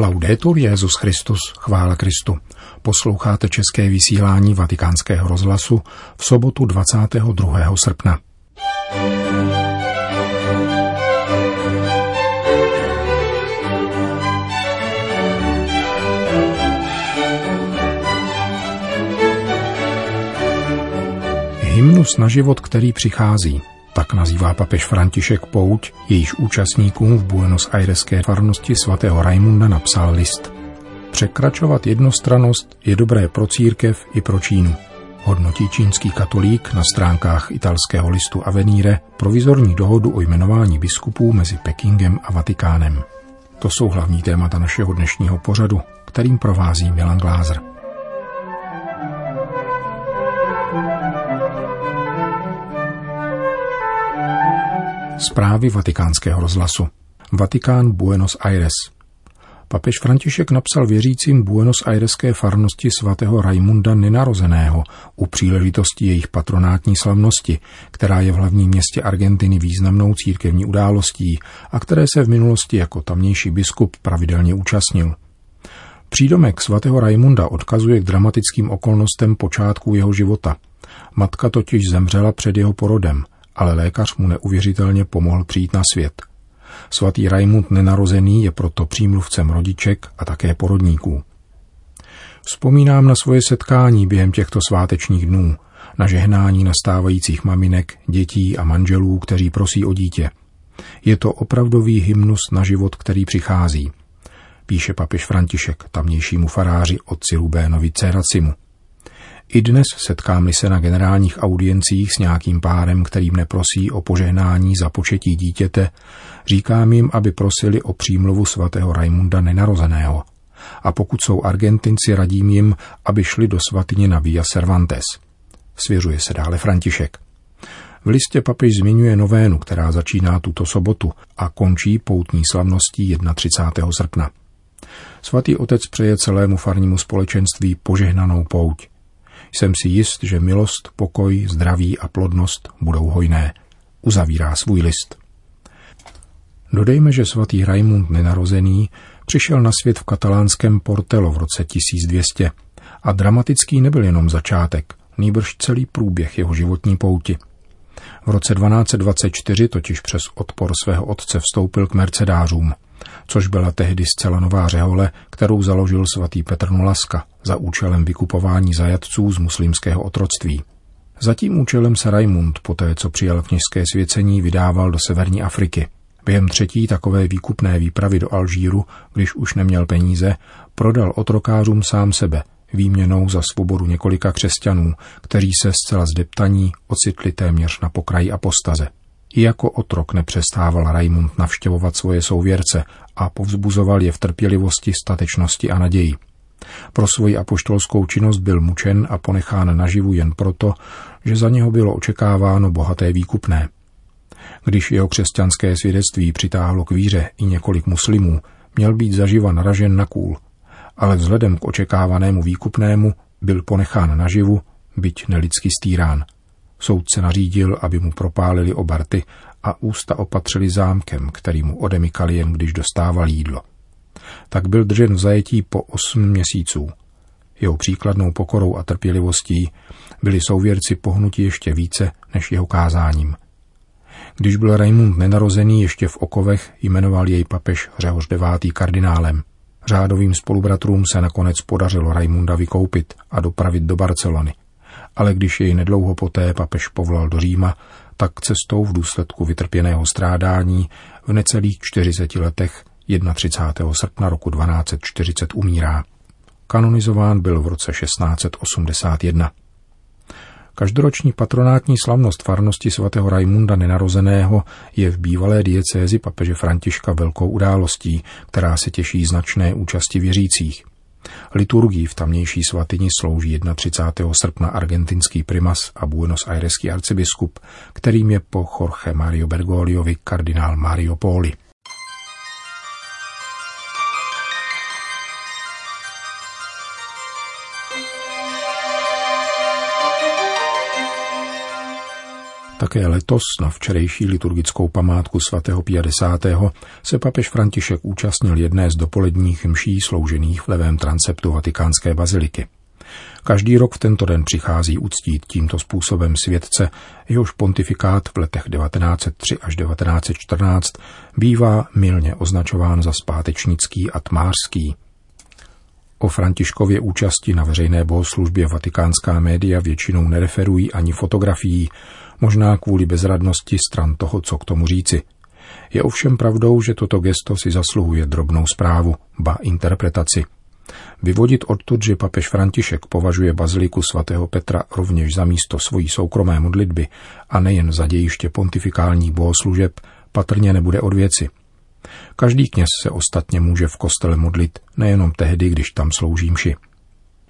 Laudetur Jezus Christus, chvála Kristu. Posloucháte české vysílání Vatikánského rozhlasu v sobotu 22. srpna. Hymnus na život, který přichází. Tak nazývá papež František Pouť, jejíž účastníkům v Buenos Aireské farnosti svatého Raimunda napsal list. Překračovat jednostranost je dobré pro církev i pro Čínu. Hodnotí čínský katolík na stránkách italského listu Avenire provizorní dohodu o jmenování biskupů mezi Pekingem a Vatikánem. To jsou hlavní témata našeho dnešního pořadu, kterým provází Milan Glázer. Zprávy vatikánského rozhlasu. Vatikán Buenos Aires. Papež František napsal věřícím Buenos Aireské farnosti svatého Raimunda Nenarozeného u příležitosti jejich patronátní slavnosti, která je v hlavním městě Argentiny významnou církevní událostí a které se v minulosti jako tamnější biskup pravidelně účastnil. Přídomek svatého Raimunda odkazuje k dramatickým okolnostem počátku jeho života. Matka totiž zemřela před jeho porodem – ale lékař mu neuvěřitelně pomohl přijít na svět. Svatý Raimund nenarozený je proto přímluvcem rodiček a také porodníků. Vzpomínám na svoje setkání během těchto svátečních dnů, na žehnání nastávajících maminek, dětí a manželů, kteří prosí o dítě. Je to opravdový hymnus na život, který přichází, píše papež František tamnějšímu faráři otci Lubénovi Ceracimu. I dnes setkám se na generálních audiencích s nějakým párem, kterým neprosí o požehnání za početí dítěte, říkám jim, aby prosili o přímluvu svatého Raimunda nenarozeného. A pokud jsou Argentinci, radím jim, aby šli do svatyně na Via Cervantes. Svěřuje se dále František. V listě papež zmiňuje novénu, která začíná tuto sobotu a končí poutní slavností 31. srpna. Svatý otec přeje celému farnímu společenství požehnanou pouť. Jsem si jist, že milost, pokoj, zdraví a plodnost budou hojné. Uzavírá svůj list. Dodejme, že svatý Raimund nenarozený přišel na svět v katalánském Portelo v roce 1200 a dramatický nebyl jenom začátek, nýbrž celý průběh jeho životní pouti. V roce 1224 totiž přes odpor svého otce vstoupil k mercedářům – což byla tehdy zcela nová řehole, kterou založil svatý Petr Nolaska za účelem vykupování zajatců z muslimského otroctví. Za tím účelem se Raimund, poté co přijal kněžské svěcení, vydával do severní Afriky. Během třetí takové výkupné výpravy do Alžíru, když už neměl peníze, prodal otrokářům sám sebe, výměnou za svobodu několika křesťanů, kteří se zcela zdeptaní ocitli téměř na pokraji apostaze. I jako otrok nepřestával Raimund navštěvovat svoje souvěrce a povzbuzoval je v trpělivosti, statečnosti a naději. Pro svoji apoštolskou činnost byl mučen a ponechán naživu jen proto, že za něho bylo očekáváno bohaté výkupné. Když jeho křesťanské svědectví přitáhlo k víře i několik muslimů, měl být zaživa naražen na kůl, ale vzhledem k očekávanému výkupnému byl ponechán naživu, byť nelidsky stýrán – Soudce nařídil, aby mu propálili obarty a ústa opatřili zámkem, který mu odemykali jen když dostával jídlo. Tak byl držen v zajetí po osm měsíců. Jeho příkladnou pokorou a trpělivostí byli souvěrci pohnuti ještě více než jeho kázáním. Když byl Raimund nenarozený ještě v okovech, jmenoval jej papež Řehoř devátý kardinálem. Řádovým spolubratrům se nakonec podařilo Raimunda vykoupit a dopravit do Barcelony – ale když jej nedlouho poté papež povolal do Říma, tak cestou v důsledku vytrpěného strádání v necelých 40 letech 31. srpna roku 1240 umírá. Kanonizován byl v roce 1681. Každoroční patronátní slavnost farnosti svatého Raimunda Nenarozeného je v bývalé diecézi papeže Františka velkou událostí, která se těší značné účasti věřících. Liturgii v tamnější svatyni slouží 31. srpna argentinský primas a Buenos Aireský arcibiskup, kterým je po Jorge Mario Bergogliovi kardinál Mario Poli. Také letos na včerejší liturgickou památku svatého 50. se papež František účastnil jedné z dopoledních mší sloužených v levém transeptu vatikánské baziliky. Každý rok v tento den přichází uctít tímto způsobem světce, jehož pontifikát v letech 1903 až 1914 bývá milně označován za zpátečnický a tmářský. O Františkově účasti na veřejné bohoslužbě vatikánská média většinou nereferují ani fotografií, možná kvůli bezradnosti stran toho, co k tomu říci. Je ovšem pravdou, že toto gesto si zasluhuje drobnou zprávu, ba interpretaci. Vyvodit odtud, že papež František považuje baziliku svatého Petra rovněž za místo svojí soukromé modlitby a nejen za dějiště pontifikálních bohoslužeb, patrně nebude od věci. Každý kněz se ostatně může v kostele modlit nejenom tehdy, když tam slouží mši.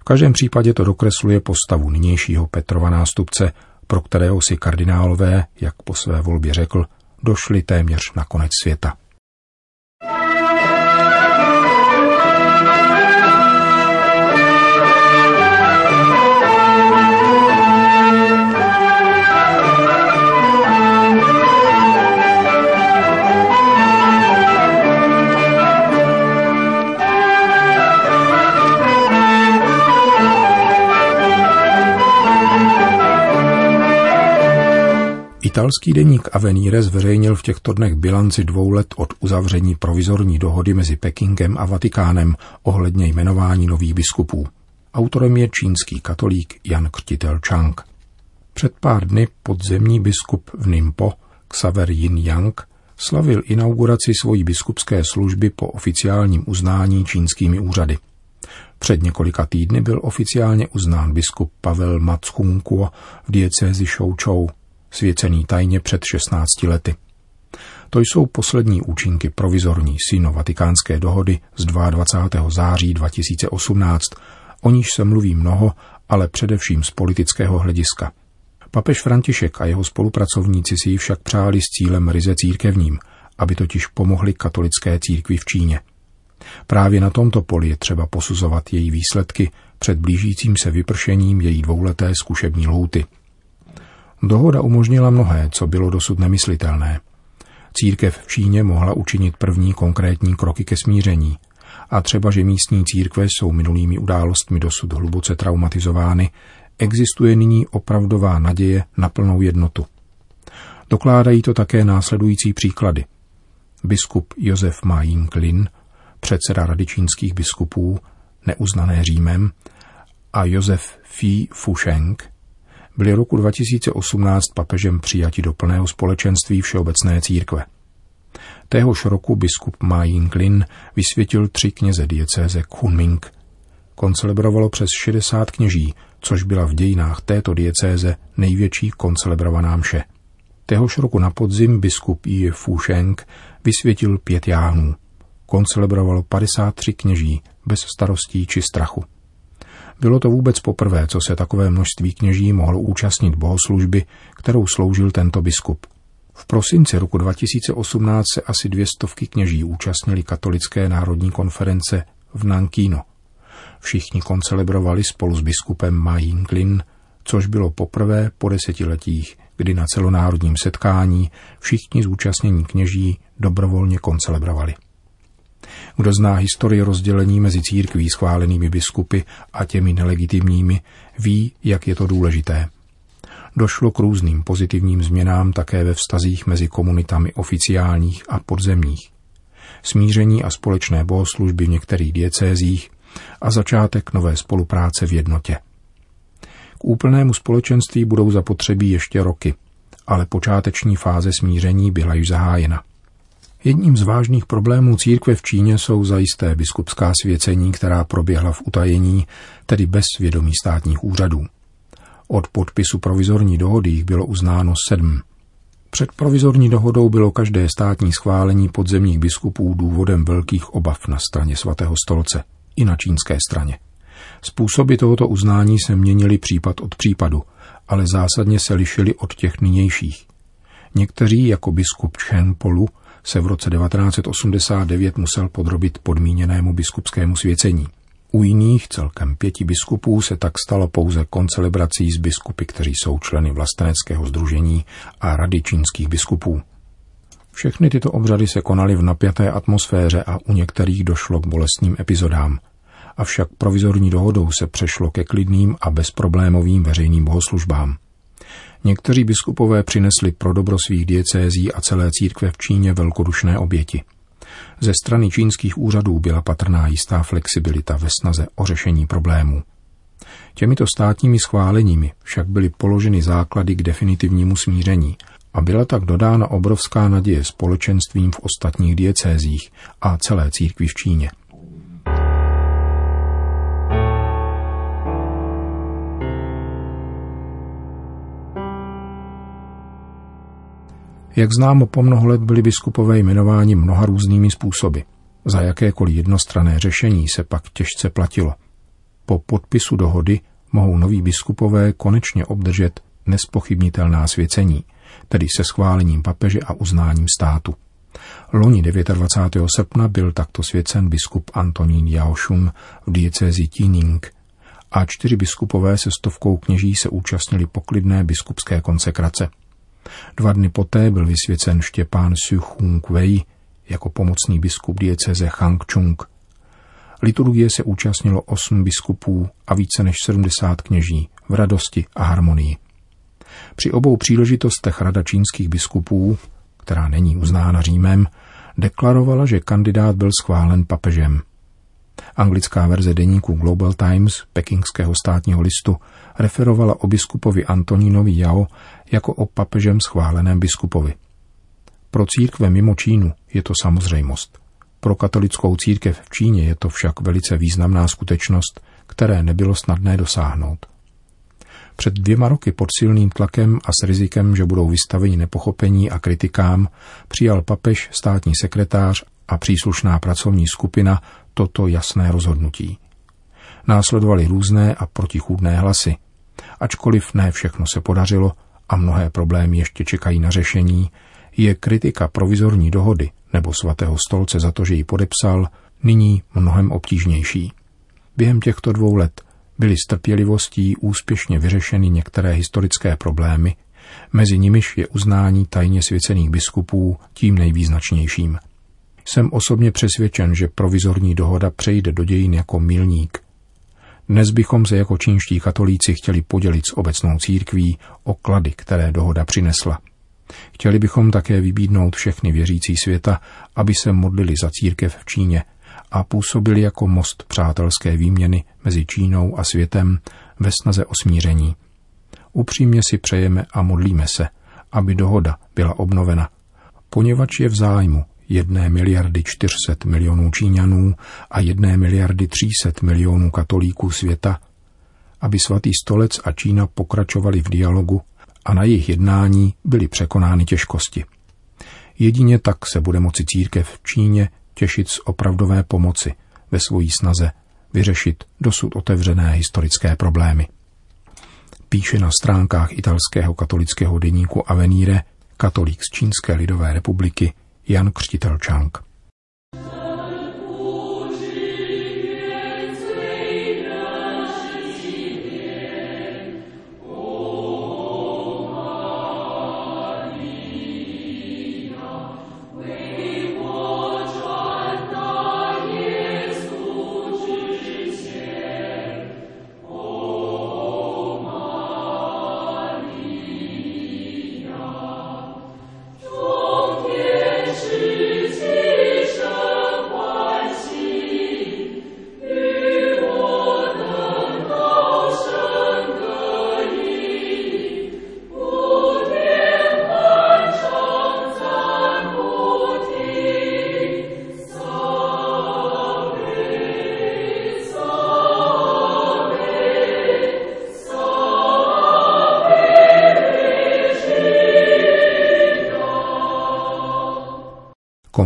V každém případě to dokresluje postavu nynějšího Petrova nástupce, pro kterého si kardinálové, jak po své volbě řekl, došli téměř na konec světa. Italský deník Avenire zveřejnil v těchto dnech bilanci dvou let od uzavření provizorní dohody mezi Pekingem a Vatikánem ohledně jmenování nových biskupů. Autorem je čínský katolík Jan Krtitel Chang. Před pár dny podzemní biskup v Nimpo, Xaver Yin Yang, slavil inauguraci svojí biskupské služby po oficiálním uznání čínskými úřady. Před několika týdny byl oficiálně uznán biskup Pavel Matschunkuo v diecézi Shouchou svěcený tajně před 16 lety. To jsou poslední účinky provizorní syno-vatikánské dohody z 22. září 2018, o níž se mluví mnoho, ale především z politického hlediska. Papež František a jeho spolupracovníci si ji však přáli s cílem ryze církevním, aby totiž pomohli katolické církvi v Číně. Právě na tomto poli je třeba posuzovat její výsledky před blížícím se vypršením její dvouleté zkušební lhůty. Dohoda umožnila mnohé, co bylo dosud nemyslitelné. Církev v Číně mohla učinit první konkrétní kroky ke smíření. A třeba, že místní církve jsou minulými událostmi dosud hluboce traumatizovány, existuje nyní opravdová naděje na plnou jednotu. Dokládají to také následující příklady. Biskup Josef Majín Klin, předseda rady čínských biskupů, neuznané Římem, a Josef Fi Fusheng, byli roku 2018 papežem přijati do plného společenství Všeobecné církve. Téhož roku biskup Ma Yinglin vysvětil tři kněze diecéze Kunming. Koncelebrovalo přes 60 kněží, což byla v dějinách této diecéze největší koncelebrovaná mše. Téhož roku na podzim biskup Yi Fusheng vysvětil pět jáhnů. Koncelebrovalo 53 kněží bez starostí či strachu. Bylo to vůbec poprvé, co se takové množství kněží mohlo účastnit bohoslužby, kterou sloužil tento biskup. V prosinci roku 2018 se asi dvě stovky kněží účastnili katolické národní konference v Nankino. Všichni koncelebrovali spolu s biskupem Ma Yinglin, což bylo poprvé po desetiletích, kdy na celonárodním setkání všichni zúčastnění kněží dobrovolně koncelebrovali. Kdo zná historii rozdělení mezi církví schválenými biskupy a těmi nelegitimními, ví, jak je to důležité. Došlo k různým pozitivním změnám také ve vztazích mezi komunitami oficiálních a podzemních. Smíření a společné bohoslužby v některých diecézích a začátek nové spolupráce v jednotě. K úplnému společenství budou zapotřebí ještě roky, ale počáteční fáze smíření byla již zahájena. Jedním z vážných problémů církve v Číně jsou zajisté biskupská svěcení, která proběhla v utajení, tedy bez svědomí státních úřadů. Od podpisu provizorní dohody jich bylo uznáno sedm. Před provizorní dohodou bylo každé státní schválení podzemních biskupů důvodem velkých obav na straně svatého stolce i na čínské straně. Způsoby tohoto uznání se měnily případ od případu, ale zásadně se lišily od těch nynějších. Někteří, jako biskup Chen Polu, se v roce 1989 musel podrobit podmíněnému biskupskému svěcení. U jiných, celkem pěti biskupů, se tak stalo pouze koncelebrací z biskupy, kteří jsou členy vlasteneckého združení a rady čínských biskupů. Všechny tyto obřady se konaly v napjaté atmosféře a u některých došlo k bolestným epizodám. Avšak provizorní dohodou se přešlo ke klidným a bezproblémovým veřejným bohoslužbám. Někteří biskupové přinesli pro dobro svých diecézí a celé církve v Číně velkodušné oběti. Ze strany čínských úřadů byla patrná jistá flexibilita ve snaze o řešení problémů. Těmito státními schváleními však byly položeny základy k definitivnímu smíření a byla tak dodána obrovská naděje společenstvím v ostatních diecézích a celé církvi v Číně – Jak známo, po mnoho let byli biskupové jmenováni mnoha různými způsoby. Za jakékoliv jednostrané řešení se pak těžce platilo. Po podpisu dohody mohou noví biskupové konečně obdržet nespochybnitelná svěcení, tedy se schválením papeže a uznáním státu. Loni 29. srpna byl takto svěcen biskup Antonín Jaošun v diecézi Tining a čtyři biskupové se stovkou kněží se účastnili poklidné biskupské konsekrace – Dva dny poté byl vysvěcen Štěpán Su Hung Wei jako pomocný biskup dieceze Hangchung. Liturgie se účastnilo osm biskupů a více než 70 kněží v radosti a harmonii. Při obou příležitostech Rada čínských biskupů, která není uznána Římem, deklarovala, že kandidát byl schválen papežem. Anglická verze deníku Global Times, pekingského státního listu, referovala o biskupovi Antonínovi Jao jako o papežem schváleném biskupovi. Pro církve mimo Čínu je to samozřejmost. Pro katolickou církev v Číně je to však velice významná skutečnost, které nebylo snadné dosáhnout. Před dvěma roky pod silným tlakem a s rizikem, že budou vystaveni nepochopení a kritikám, přijal papež, státní sekretář a příslušná pracovní skupina toto jasné rozhodnutí. Následovaly různé a protichůdné hlasy. Ačkoliv ne všechno se podařilo a mnohé problémy ještě čekají na řešení, je kritika provizorní dohody nebo svatého stolce za to, že ji podepsal, nyní mnohem obtížnější. Během těchto dvou let byly s trpělivostí úspěšně vyřešeny některé historické problémy, mezi nimiž je uznání tajně svěcených biskupů tím nejvýznačnějším – jsem osobně přesvědčen, že provizorní dohoda přejde do dějin jako milník. Dnes bychom se jako čínští katolíci chtěli podělit s obecnou církví o klady, které dohoda přinesla. Chtěli bychom také vybídnout všechny věřící světa, aby se modlili za církev v Číně a působili jako most přátelské výměny mezi Čínou a světem ve snaze o smíření. Upřímně si přejeme a modlíme se, aby dohoda byla obnovena, poněvadž je v zájmu jedné miliardy 400 milionů Číňanů a jedné miliardy 300 milionů katolíků světa, aby svatý stolec a Čína pokračovali v dialogu a na jejich jednání byly překonány těžkosti. Jedině tak se bude moci církev v Číně těšit z opravdové pomoci ve svojí snaze vyřešit dosud otevřené historické problémy. Píše na stránkách italského katolického deníku Avenire katolík z Čínské lidové republiky Jan Křtitel.